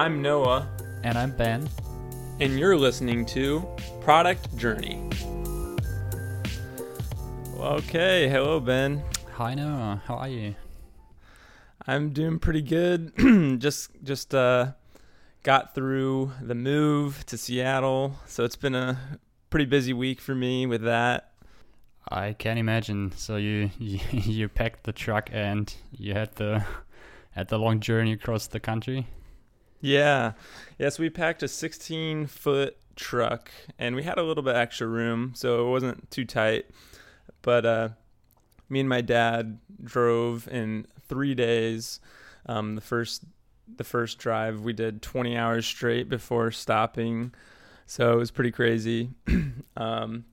I'm Noah, And I'm Ben. and you're listening to Product Journey. Okay, hello, Ben. Hi Noah, how are you? I'm doing pretty good. just just uh, got through the move to Seattle, so it's been a pretty busy week for me with that. I can't imagine. So you, you you packed the truck and you had the had the long journey across the country. Yeah. Yes, we packed a 16 foot truck and we had a little bit extra room, so it wasn't too tight. But uh, me and my dad drove in three days. Um, the first the first drive we did 20 hours straight before stopping, so it was pretty crazy. um,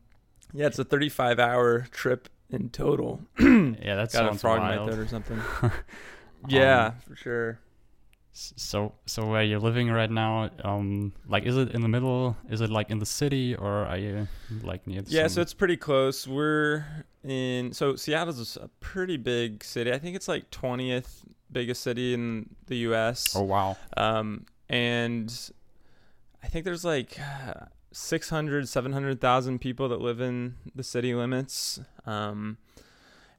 yeah, it's a 35 hour trip in total. yeah, that's Got a frog in my throat or something. yeah, Um, for sure. So so where you're living right now, um, like is it in the middle? Is it like in the city or are you like near? Yeah, so it's pretty close. We're in so Seattle's a pretty big city. I think it's like 20th biggest city in the US. oh wow. Um and I think there's like 600 700,000 people that live in the city limits. Um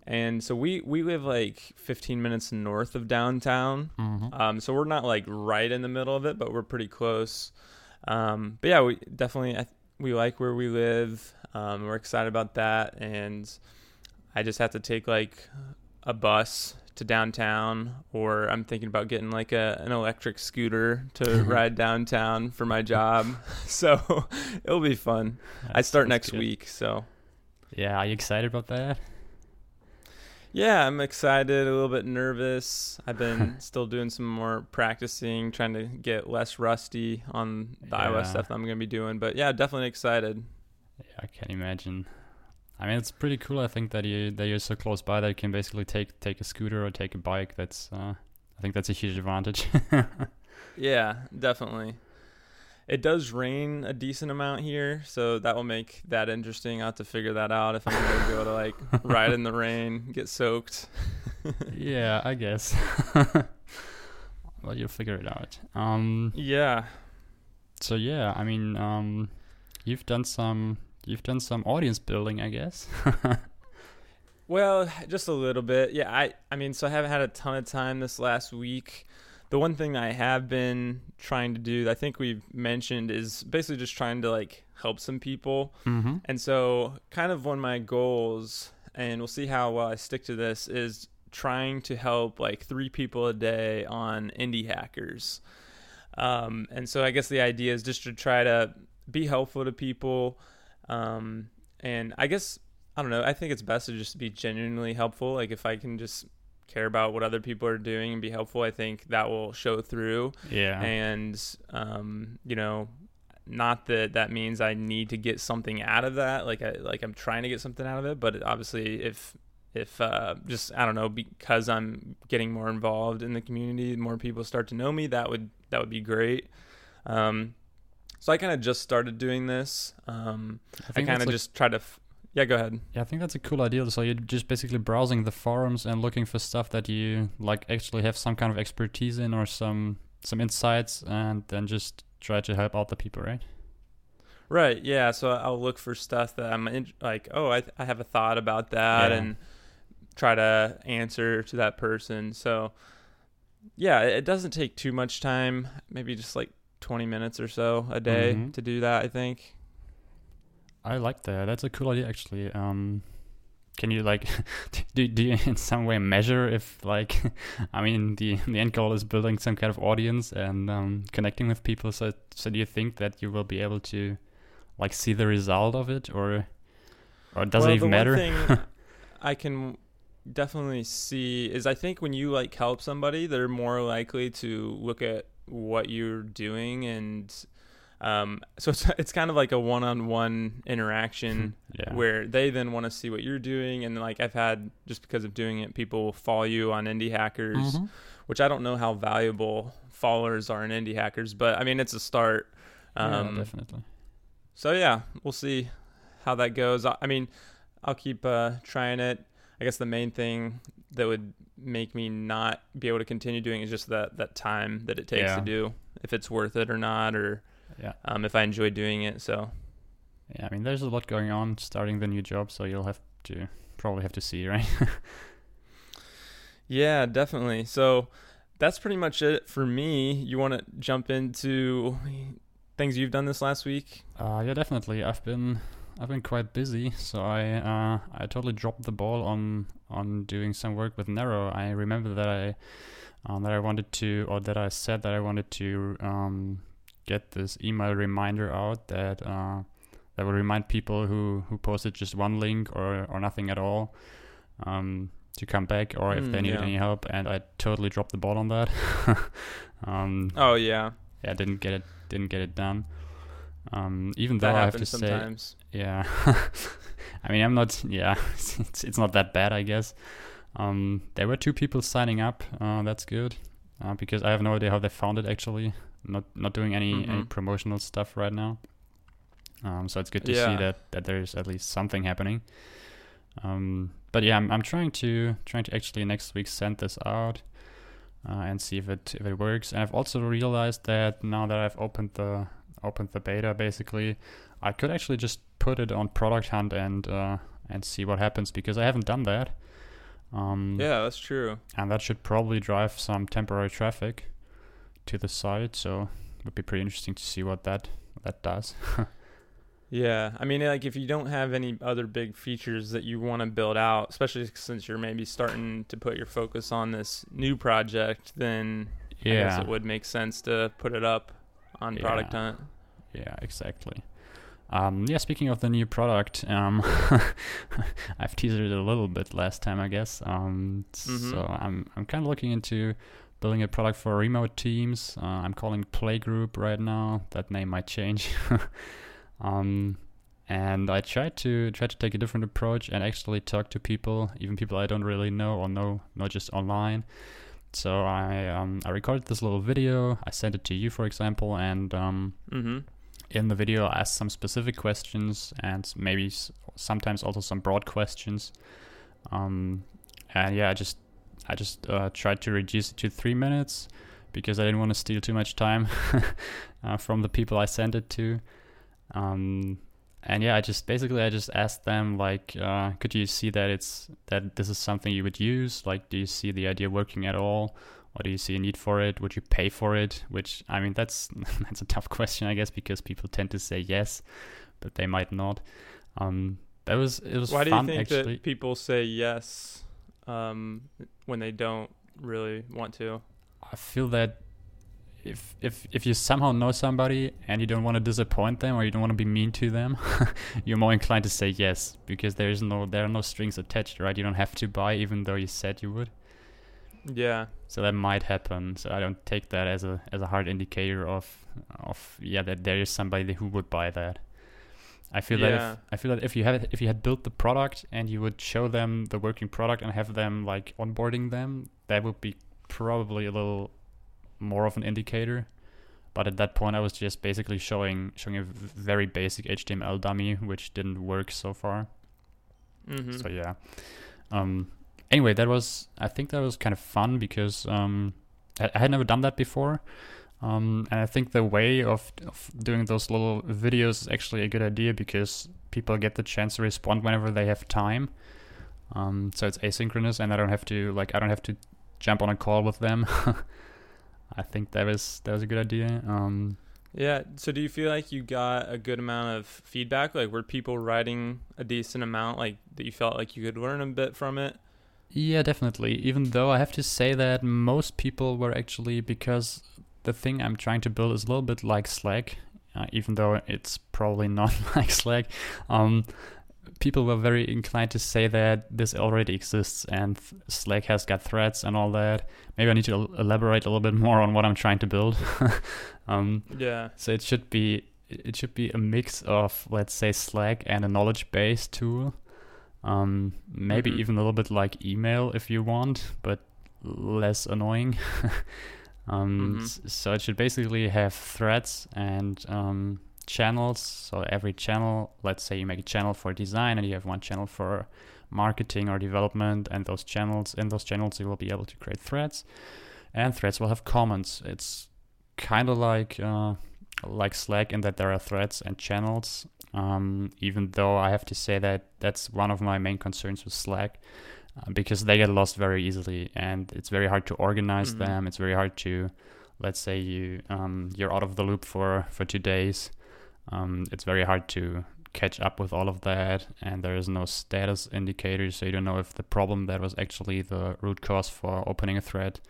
and so we we live like 15 minutes north of downtown. hmm Um, so we're not like right in the middle of it, but we're pretty close. Um, but yeah, we definitely we like where we live. Um, we're excited about that, and I just have to take like a bus to downtown, or I'm thinking about getting like a an electric scooter to ride downtown for my job. so it'll be fun. I start next week, so Yeah, are you excited about that? Yeah, I'm excited, a little bit nervous. I've been still doing some more practicing, trying to get less rusty on the Yeah. iOS stuff that I'm going to be doing. But yeah, definitely excited. Yeah, I can imagine. I mean, it's pretty cool. I think that you that you're so close by that you can basically take take a scooter or take a bike. That's uh, I think that's a huge advantage. Yeah, definitely. It does rain a decent amount here, so that will make that interesting. I'll have to figure that out if I'm going to be able to like ride in the rain, get soaked. yeah, I guess. well, you'll figure it out. Um, Yeah. so yeah, I mean, um, you've done some you've done some audience building, I guess. Well, just a little bit. Yeah, I I mean, so I haven't had a ton of time this last week. The one thing I have been trying to do, I think we've mentioned, is basically just trying to like help some people. mm-hmm. And so, kind of one of my goals, and we'll see how well I stick to this, is trying to help like three people a day on indie hackers. Um, and so, I guess the idea is just to try to be helpful to people. Um, and I guess, I don't know, I think it's best to just be genuinely helpful. Like, if I can just care about what other people are doing and be helpful, I think that will show through. Yeah. and um, you know not that that means I need to get something out of that like I like I'm trying to get something out of it but obviously if if uh, just I don't know because I'm getting more involved in the community more people start to know me that would that would be great. Um, so I kind of just started doing this. Um, I, think kind of a- just try to f- yeah go ahead Yeah, I think that's a cool idea. So you're just basically browsing the forums and looking for stuff that you like actually have some kind of expertise in or some some insights, and then just try to help out the people, right? Right. Yeah. So I'll look for stuff that I'm in, like, oh, I, I have a thought about that, Yeah. and try to answer to that person. So, yeah, it doesn't take too much time. Maybe just like 20 minutes or so a day Mhm. to do that. I think. I like that. That's a cool idea, actually. Um, can you like do do you in some way measure if like I mean the the end goal is building some kind of audience and um, connecting with people. So so do you think that you will be able to like see the result of it, or or does well, it even the matter? One thing I can definitely see is I think when you like help somebody, they're more likely to look at what you're doing and um, so it's it's kind of like a one-on-one interaction yeah. where they then want to see what you're doing and like I've had just because of doing it people follow you on indie hackers Mhm. which I don't know how valuable followers are in indie hackers but I mean it's a start yeah, um, definitely. so yeah we'll see how that goes I I mean I'll keep uh, trying it I guess the main thing that would make me not be able to continue doing is just that that time that it takes Yeah. to do if it's worth it or not, or Yeah. um, if I enjoy doing it. So Yeah, I mean, there's a lot going on starting the new job, so you'll have to probably have to see, right? yeah, definitely. So that's pretty much it for me. You want to jump into things you've done this last week? Uh, yeah, definitely. I've been I've been quite busy, so I uh, I totally dropped the ball on on doing some work with Narrow. I remember that I um, that I wanted to, or that I said that I wanted to um, get this email reminder out that uh, that will remind people who who posted just one link or or nothing at all um, to come back, or if they Mm, needed yeah. any help. And I totally dropped the ball on that. um, Oh yeah, yeah, didn't get it didn't get it done. Um, even though that I have to happens say, yeah, I mean I'm not. Yeah, it's it's not that bad, I guess. Um, there were two people signing up. Uh, that's good, uh, because I have no idea how they found it actually. Not not doing any any Mhm. promotional stuff right now. Um, so it's good to see that that there's at least something happening. Um, but yeah, I'm I'm trying to trying to actually next week send this out. Uh, and see if it if it works. And I've also realized that now that I've opened the opened the beta, basically, I could actually just put it on Product Hunt and uh, and see what happens because I haven't done that. Um, Yeah, that's true. and that should probably drive some temporary traffic to the side. So it would be pretty interesting to see what that that does. Yeah, I mean, like if you don't have any other big features that you want to build out, especially since you're maybe starting to put your focus on this new project, then I guess yeah, it would make sense to put it up on Product Hunt. yeah, exactly. Um, yeah, speaking of the new product, um, I've teased it a little bit last time, I guess. Um, Mhm. So I'm I'm kind of looking into building a product for remote teams. Uh, I'm calling Playgroup right now. That name might change. um, and I tried to try to take a different approach and actually talk to people, even people I don't really know or know, not just online. So I um, I recorded this little video. I sent it to you, for example, and um, Mm-hmm. in the video I asked some specific questions and maybe s- sometimes also some broad questions. Um, and yeah, I just I just uh, tried to reduce it to three minutes because I didn't want to steal too much time uh, from the people I sent it to. Um, and yeah, I just basically I just asked them like, uh, could you see that it's that this is something you would use? Like, do you see the idea working at all? Or do you see a need for it? Would you pay for it? Which I mean, that's that's a tough question, I guess, because people tend to say yes, but they might not. Um, that was it was Why do you think actually. that people say yes um, when they don't really want to? I feel that if if if you somehow know somebody and you don't want to disappoint them or you don't want to be mean to them, you're more inclined to say yes because there is no there are no strings attached, right? You don't have to buy even though you said you would. Yeah, So that might happen. So I don't take that as a as a hard indicator of of yeah that there is somebody who would buy that. I feel that if I feel that if you had if you had built the product and you would show them the working product and have them like onboarding them, that would be probably a little more of an indicator. But at that point, I was just basically showing showing a very basic HTML dummy, which didn't work so far. mm-hmm. So yeah. Um. Anyway, that was I think that was kind of fun because um I, I had never done that before. Um, and I think the way of, of doing those little videos is actually a good idea because people get the chance to respond whenever they have time. Um, so it's asynchronous, and I don't have to like I don't have to jump on a call with them. I think that was that was a good idea. Um, Yeah. So do you feel like you got a good amount of feedback? Like, were people writing a decent amount? Like that you felt like you could learn a bit from it? Yeah, definitely. Even though I have to say that most people were actually because the thing I'm trying to build is a little bit like Slack, uh, even though it's probably not like Slack. Um, people were very inclined to say that this already exists and Slack has got threads and all that. Maybe I need to el- elaborate a little bit more on what I'm trying to build. um, Yeah. so it should be it should be a mix of let's say Slack and a knowledge base tool. Um, maybe Mhm. even a little bit like email if you want, but less annoying. um, Mhm. so it should basically have threads and um, channels. So every channel, let's say you make a channel for design and you have one channel for marketing or development, and those channels in those channels you will be able to create threads, and threads will have comments. It's kind of like uh, like Slack in that there are threads and channels. Um, even though I have to say that that's one of my main concerns with Slack, because they get lost very easily, and it's very hard to organize Mhm. them. It's very hard to, let's say you um, you're out of the loop for for two days. Um, it's very hard to catch up with all of that, and there is no status indicator, so you don't know if the problem that was actually the root cause for opening a thread,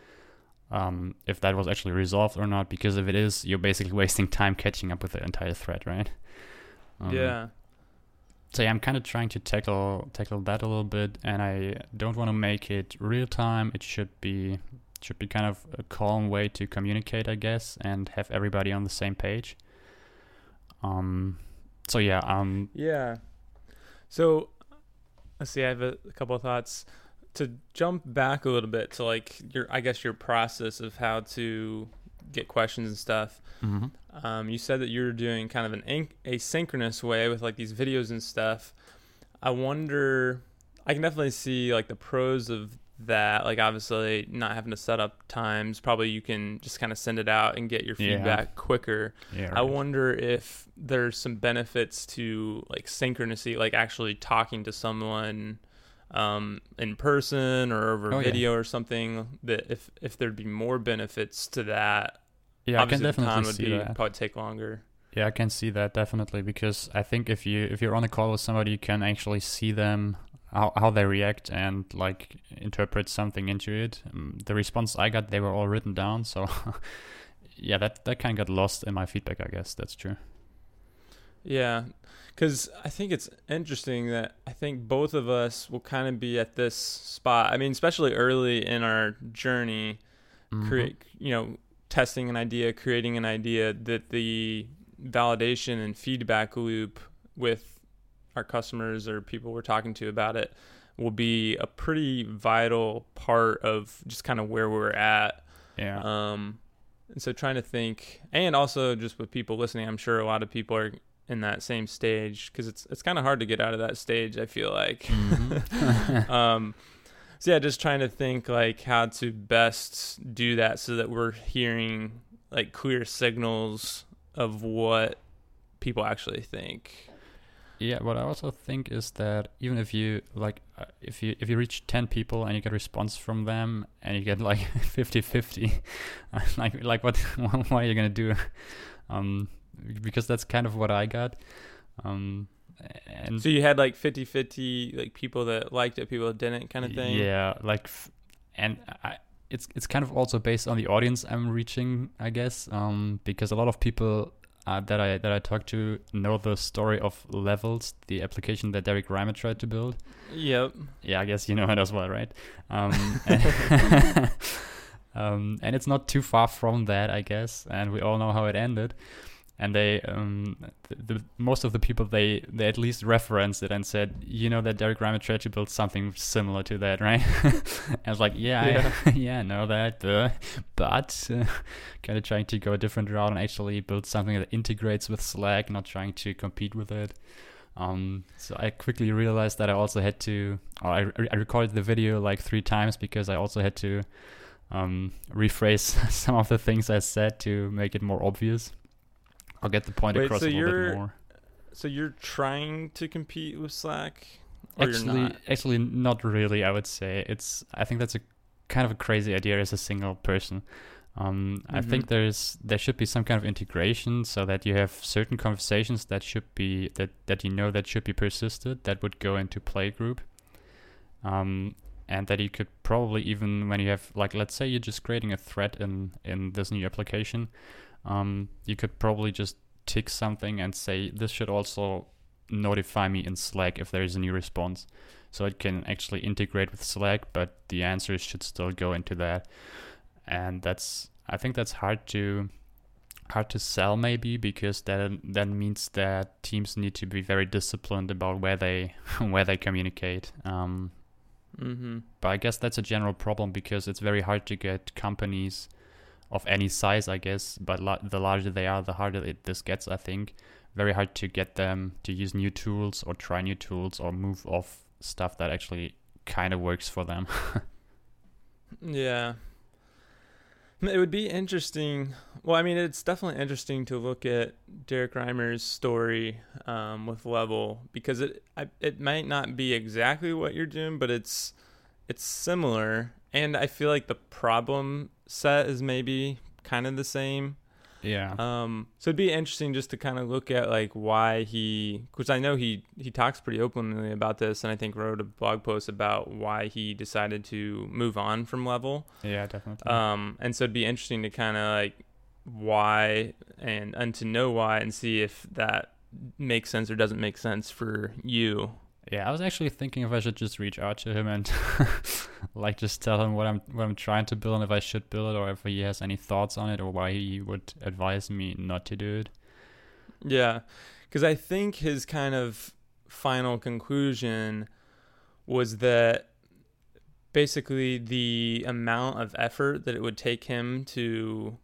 um, if that was actually resolved or not. Because if it is, you're basically wasting time catching up with the entire thread, right? Um, yeah. So yeah, I'm kind of trying to tackle tackle that a little bit, and I don't want to make it real time. It should be should be kind of a calm way to communicate, I guess, and have everybody on the same page. Um, so yeah, um, Yeah. So let's see. I have a, a couple of thoughts to jump back a little bit to like your, I guess your process of how to get questions and stuff. mhm. Um, you said that you're doing kind of an asynchronous way with like these videos and stuff. I wonder. I can definitely see like the pros of that. Like obviously not having to set up times. Probably you can just kind of send it out and get your Yeah. feedback quicker. yeah, I wonder if there's some benefits to like synchronicity, like actually talking to someone um, in person or over Oh, yeah. video or something. That if if there'd be more benefits to that, yeah, I can obviously the time definitely would see be that. probably take longer. Yeah, I can see that definitely because I think if you if you're on a call with somebody, you can actually see them how how they react and like interpret something into it. Um, the response I got, they were all written down, so yeah, that that kind of got lost in my feedback. I guess that's true. Yeah, because I think it's interesting that I think both of us will kind of be at this spot. I mean, especially early in our journey, Mhm. create you know testing an idea creating an idea that the validation and feedback loop with our customers or people we're talking to about it will be a pretty vital part of just kind of where we're at. Yeah, um and so trying to think and also just with people listening i'm sure a lot of people are in that same stage because it's it's kind of hard to get out of that stage i feel like. Mhm. um so yeah just trying to think like how to best do that so that we're hearing like clear signals of what people actually think. Yeah, what I also think is that even if you like uh, if you if you reach 10 people and you get response from them and you get like 50-50 uh, like like what what are you going to do? Um because that's kind of what I got. Um and so you had like 50 50 like people that liked it people that didn't kind of thing yeah like f- and I it's it's kind of also based on the audience I'm reaching I guess um because a lot of people uh, that I that I talk to know the story of Levels, the application that Derrick Reimer tried to build. yep Yeah, I guess you know it as well, right? Um, and, um, and it's not too far from that, I guess. And we all know how it ended. And they, um, the, the most of the people they they at least referenced it and said, you know, that Derrick to build something similar to that, right? I was like, yeah, Yeah. I, yeah, know that, uh, but uh, kind of trying to go a different route and actually build something that integrates with Slack, not trying to compete with it. Um, so I quickly realized that I also had to, or I, I recorded the video like three times because I also had to um, rephrase some of the things I said to make it more obvious. I'll get the point Wait, across so a little bit more. so you're trying to compete with slack or you're Actually, not actually, not really. I would say it's. I think that's a kind of a crazy idea as a single person. Um, I think there's there should be some kind of integration so that you have certain conversations that should be that that you know that should be persisted that would go into Playgroup. Um, and that you could probably even when you have like let's say you're just creating a thread in in this new application, um, you could probably just tick something and say this should also notify me in Slack if there is a new response. So it can actually integrate with Slack, but the answers should still go into that. And that's I think that's hard to hard to sell maybe because that that means that teams need to be very disciplined about where they where they communicate. Um, mm-hmm. but I guess that's a general problem because it's very hard to get companies of any size, I guess. But la- the larger they are, the harder it this gets. I think very hard to get them to use new tools or try new tools or move off stuff that actually kind of works for them. Yeah. It would be interesting. Well, I mean, it's definitely interesting to look at Derrick Reimer's story um, with Level because it I, it might not be exactly what you're doing, but it's it's similar, and I feel like the problem set is maybe kind of the same. Yeah. Um, so it'd be interesting just to kind of look at like why he, because I know he he talks pretty openly about this, and I think wrote a blog post about why he decided to move on from Level. Yeah, definitely. Um, and so it'd be interesting to kind of like why and and to know why and see if that makes sense or doesn't make sense for you. Yeah, I was actually thinking if I should just reach out to him and like just tell him what I'm what I'm trying to build and if I should build it or if he has any thoughts on it or why he would advise me not to do it. Yeah, because I think his kind of final conclusion was that basically the amount of effort that it would take him to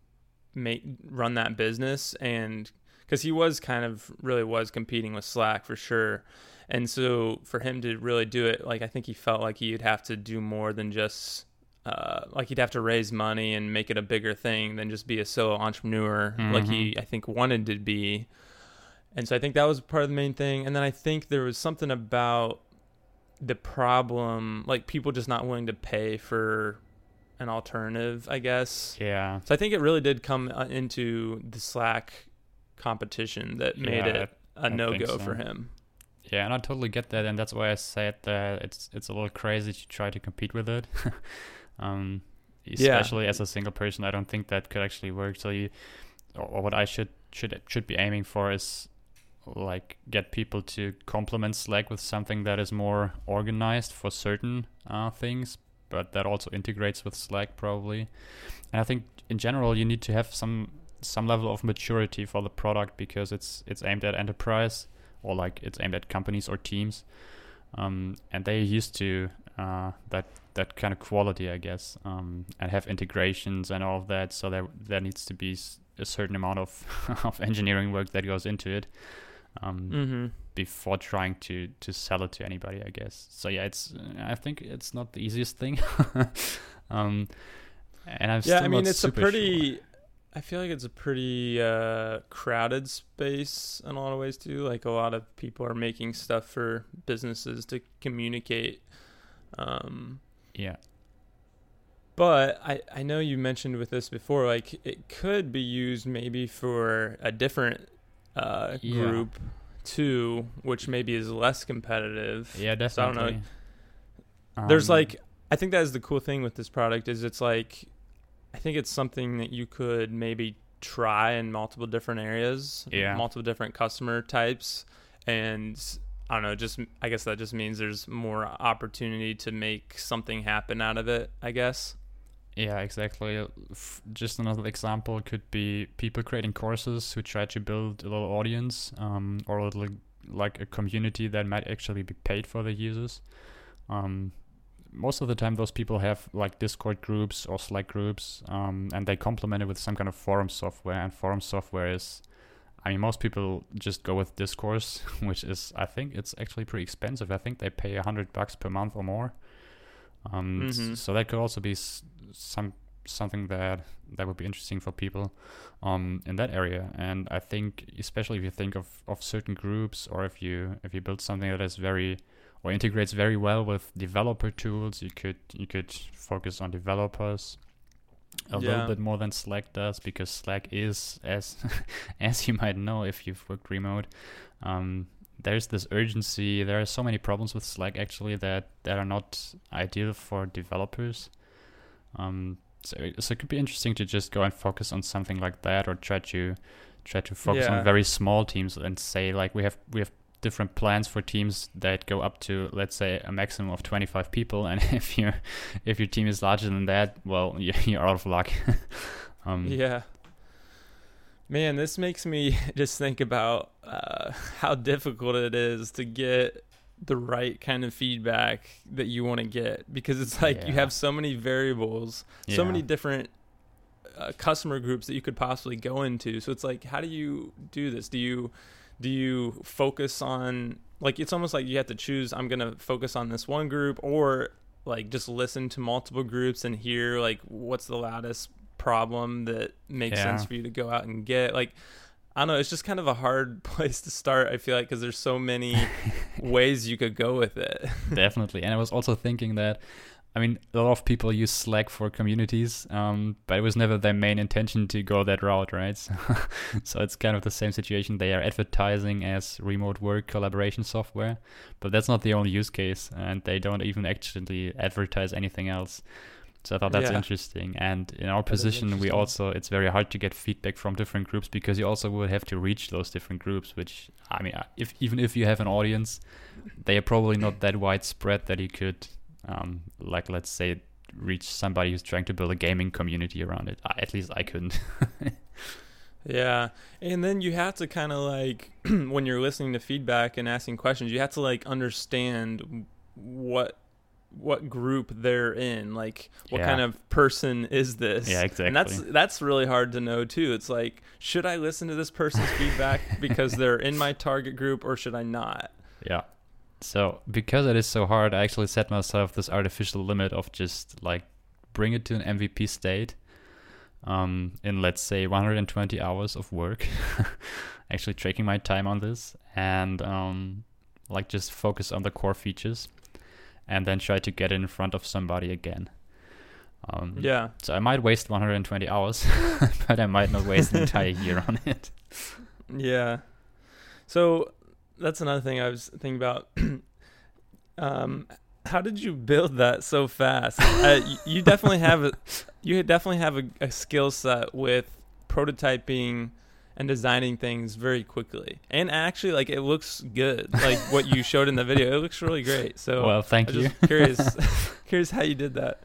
make run that business and because he was kind of really was competing with Slack for sure and so for him to really do it, like I think he felt like he'd have to do more than just uh, like he'd have to raise money and make it a bigger thing than just be a solo entrepreneur mm-hmm. like he I think wanted to be. And so I think that was part of the main thing. And then I think there was something about the problem, like people just not willing to pay for an alternative, I guess. Yeah. So I think it really did come uh, into the Slack competition that made yeah, it a no go so. for him. Yeah, and I totally get that, and that's why I said that it's it's a little crazy to try to compete with it. um, especially yeah. as a single person, I don't think that could actually work. So you, or what I should should should be aiming for is like get people to complement Slack with something that is more organized for certain uh, things, but that also integrates with Slack probably. And I think in general you need to have some some level of maturity for the product because it's it's aimed at enterprise or like it's aimed at companies or teams, um, and they're used to uh, that that kind of quality, I guess, um, and have integrations and all of that. So there there needs to be a certain amount of of engineering work that goes into it. Um, mm-hmm. before trying to to sell it to anybody i guess so yeah it's i think it's not the easiest thing um and i'm yeah i mean it's a pretty sure. I feel like it's a pretty uh, crowded space in a lot of ways too. Like a lot of people are making stuff for businesses to communicate. Um, yeah. But I, I know you mentioned with this before, like it could be used maybe for a different uh, yeah. group too, which maybe is less competitive. Yeah, definitely. So I don't know. Um, There's like I think that is the cool thing with this product is it's like I think it's something that you could maybe try in multiple different areas, yeah, multiple different customer types, and I don't know. Just I guess that just means there's more opportunity to make something happen out of it. I guess. Yeah, exactly. Just another example could be people creating courses who try to build a little audience um, or a little like a community that might actually be paid for the users. Um, most of the time those people have like discord groups or slack groups um, and they complement it with some kind of forum software and forum software is i mean most people just go with discourse which is i think it's actually pretty expensive. I think they pay a hundred bucks per month or more. Um, mm-hmm. so that could also be some something that that would be interesting for people um, in that area. And i think especially if you think of, of certain groups or if you if you build something that is very or integrates very well with developer tools. You could you could focus on developers a yeah. little bit more than Slack does because Slack is as as you might know if you've worked remote. Um, there's this urgency. There are so many problems with Slack actually that that are not ideal for developers. Um, so, so it could be interesting to just go and focus on something like that, or try to try to focus yeah. on very small teams and say like we have we have different plans for teams that go up to let's say a maximum of 25 people. And if your if your team is larger than that well you're out of luck. Um, yeah. Man this makes me just think about uh, how difficult it is to get the right kind of feedback that you want to get. Because it's like yeah. you have so many variables yeah. so many different uh, customer groups that you could possibly go into. So it's like how do you do this? Do you do you focus on like it's almost like you have to choose i'm going to focus on this one group or like just listen to multiple groups and hear like what's the loudest problem that makes Yeah. sense for you to go out and get. Like, I don't know. It's just kind of a hard place to start. I feel like because there's so many ways you could go with it. Definitely. And I was also thinking that, I mean, a lot of people use Slack for communities, um, but it was never their main intention to go that route, right? So, so it's kind of the same situation. They are advertising as remote work collaboration software, but that's not the only use case, and they don't even actually advertise anything else. So I thought that's Yeah. interesting. And in our That position, we also it's very hard to get feedback from different groups because you also would have to reach those different groups. Which I mean, if even if you have an audience, they are probably not that widespread that you could, um, like let's say, reach somebody who's trying to build a gaming community around it. I, at least I couldn't. Yeah. And then you have to kind of like, when you're listening to feedback and asking questions, you have to like understand what what group they're in like what Yeah. kind of person is this Yeah, exactly and that's that's really hard to know too it's like should i listen to this person's feedback because they're in my target group or should i not Yeah. So because it is so hard, I actually set myself this artificial limit of just like bring it to an MVP state um, in let's say 120 hours of work. actually tracking my time on this and um, like just focus on the core features and then try to get it in front of somebody again. Um, yeah So I might waste 120 hours, but I might not waste an entire year on it. Yeah. So that's another thing I was thinking about. um, how did you build that so fast? uh, you definitely have a, you definitely have a, a skill set with prototyping and designing things very quickly. And actually, like it looks good. Like what you showed in the video, it looks really great. So well, thank I'm you. curious, curious how you did that.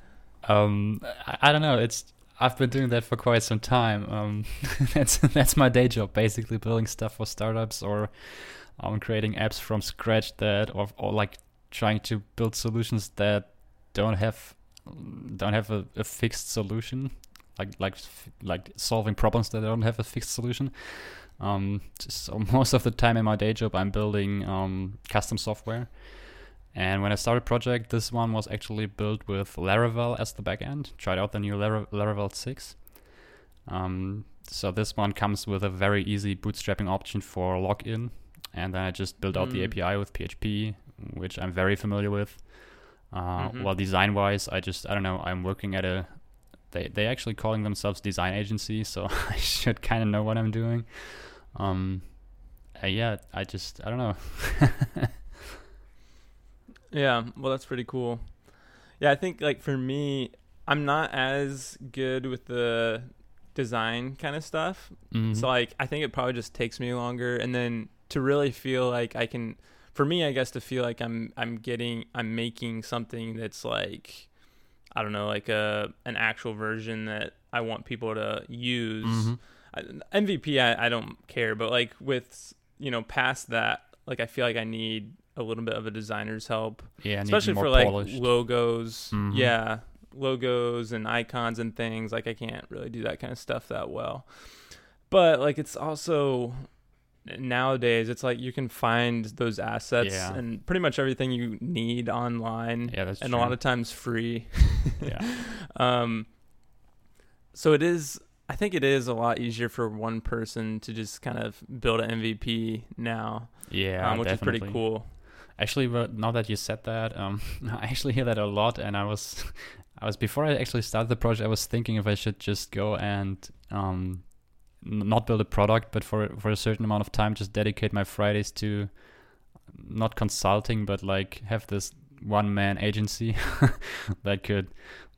Um, I, I don't know. It's I've been doing that for quite some time. Um, that's that's my day job, basically building stuff for startups or um, creating apps from scratch that or or like trying to build solutions that don't have don't have a, a fixed solution, like like like solving problems that don't have a fixed solution. Um, so most of the time in my day job, I'm building um, custom software. And when I started project, this one was actually built with Laravel as the backend. Tried out the new Lara- Laravel 6. Um, so this one comes with a very easy bootstrapping option for login. And then I just built out the Mm. API with PHP, which I'm very familiar with. Uh, Mhm. Well, design wise, I just, I don't know, I'm working at a, they, they actually calling themselves design agency. So I should kind of know what I'm doing. Um, uh, yeah, I just, I don't know. Yeah, well, that's pretty cool. Yeah, I think like for me, I'm not as good with the design kind of stuff. Mhm. So like, I think it probably just takes me longer, and then to really feel like I can, for me, I guess to feel like I'm I'm getting I'm making something that's like, I don't know, like a an actual version that I want people to use. Mhm. I, MVP, I, I don't care, but like with you know past that, like I feel like I need a little bit of a designer's help, Yeah, especially for like polished. logos. Mhm. Yeah, logos and icons and things. Like I can't really do that kind of stuff that well. But like it's also nowadays it's like you can find those assets Yeah. and pretty much everything you need online Yeah, that's and true. a lot of times free. yeah, Um, so it is. I think it is a lot easier for one person to just kind of build an MVP now, yeah, um, which definitely. is pretty cool. Actually, but now that you said that, um, I actually hear that a lot, and I was, I was before I actually started the project, I was thinking if I should just go and um, not build a product, but for for a certain amount of time, just dedicate my Fridays to not consulting, but like have this one man agency that could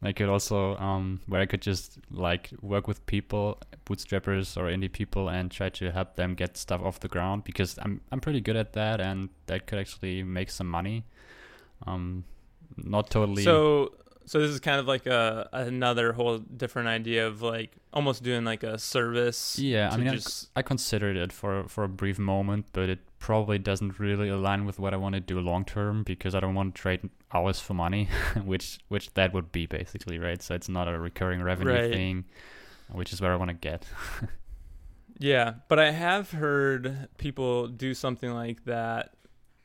that could also um where I could just like work with people, bootstrappers or indie people and try to help them get stuff off the ground because I'm I'm pretty good at that and that could actually make some money. Um not totally So, so this is kind of like a another whole different idea of like almost doing like a service. Yeah, I mean, I- just I considered it for for a brief moment, but it probably doesn't really align with what I want to do long term because I don't want to trade hours for money, which which that would be basically, right? So it's not a recurring revenue Right. thing, which is where I want to get. yeah. But I have heard people do something like that.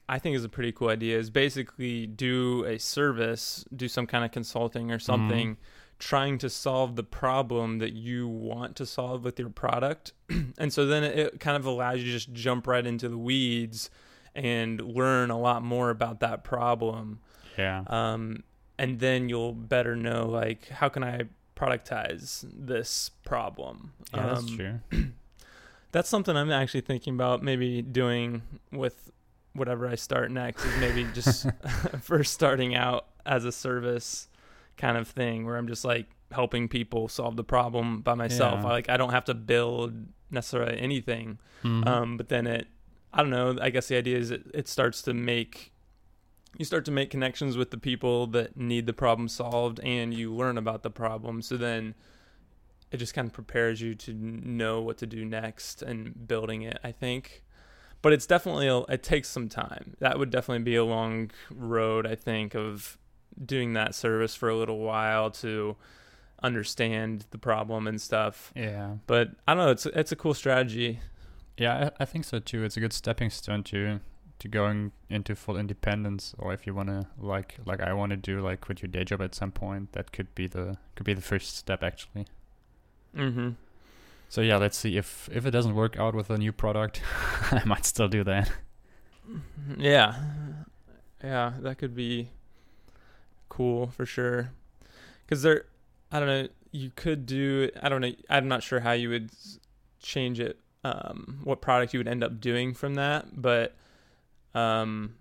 I think is a pretty cool idea. Is basically do a service, do some kind of consulting or something trying to solve the problem that you want to solve with your product. and so then it kind of allows you to just jump right into the weeds and learn a lot more about that problem. Yeah. Um, and then you'll better know like how can I productize this problem. Yeah, that's Um, true. That's something I'm actually thinking about maybe doing with whatever I start next is maybe just first starting out as a service kind of thing where I'm just like helping people solve the problem by myself. Yeah. I like I don't have to build necessarily anything. Mhm. Um, but then it I don't know, I guess the idea is it, it starts to make you start to make connections with the people that need the problem solved and you learn about the problem. So then it just kind of prepares you to know what to do next and building it, I think. But it's definitely a, it takes some time. That would definitely be a long road, I think, of doing that service for a little while to understand the problem and stuff. yeah. But I don't know, it's it's a cool strategy. Yeah, I, I think so too. It's a good stepping stone to to going into full independence, or if you want to like like I want to do like quit your day job at some point, that could be the could be the first step actually. Mm-hmm. So yeah, let's see if if it doesn't work out with a new product, I might still do that. Yeah, yeah, that could be cool for sure. Because there, I don't know, you could do. I don't know. I'm not sure how you would change it. Um, what product you would end up doing from that, but um,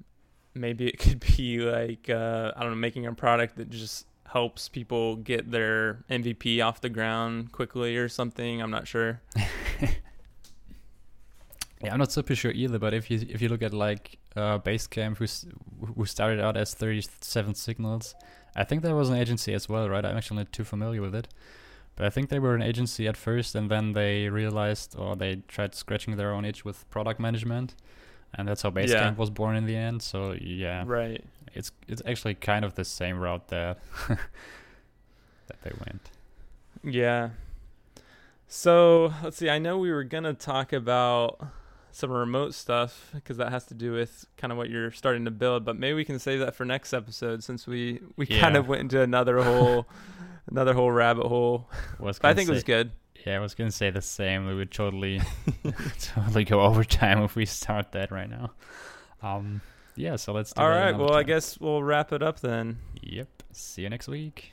maybe it could be like uh, I don't know, making a product that just helps people get their MVP off the ground quickly or something. I'm not sure. Yeah, I'm not super sure either. But if you if you look at like uh, Basecamp, who's who started out as 37 Signals, I think there was an agency as well, right? I'm actually not too familiar with it, but I think they were an agency at first, and then they realized or they tried scratching their own itch with product management, and that's how Basecamp Yeah. was born in the end. So yeah, Right. it's it's actually kind of the same route that that they went. Yeah. So let's see. I know we were gonna talk about some remote stuff because that has to do with kind of what you're starting to build. But maybe we can save that for next episode since we we kind of went into another whole another whole rabbit hole. I think it was good. Yeah, I was gonna say the same. We would totally, totally go overtime if we start that right now. Um, yeah. So let's. Do All right. Well, I guess we'll wrap it up then. Yep. See you next week.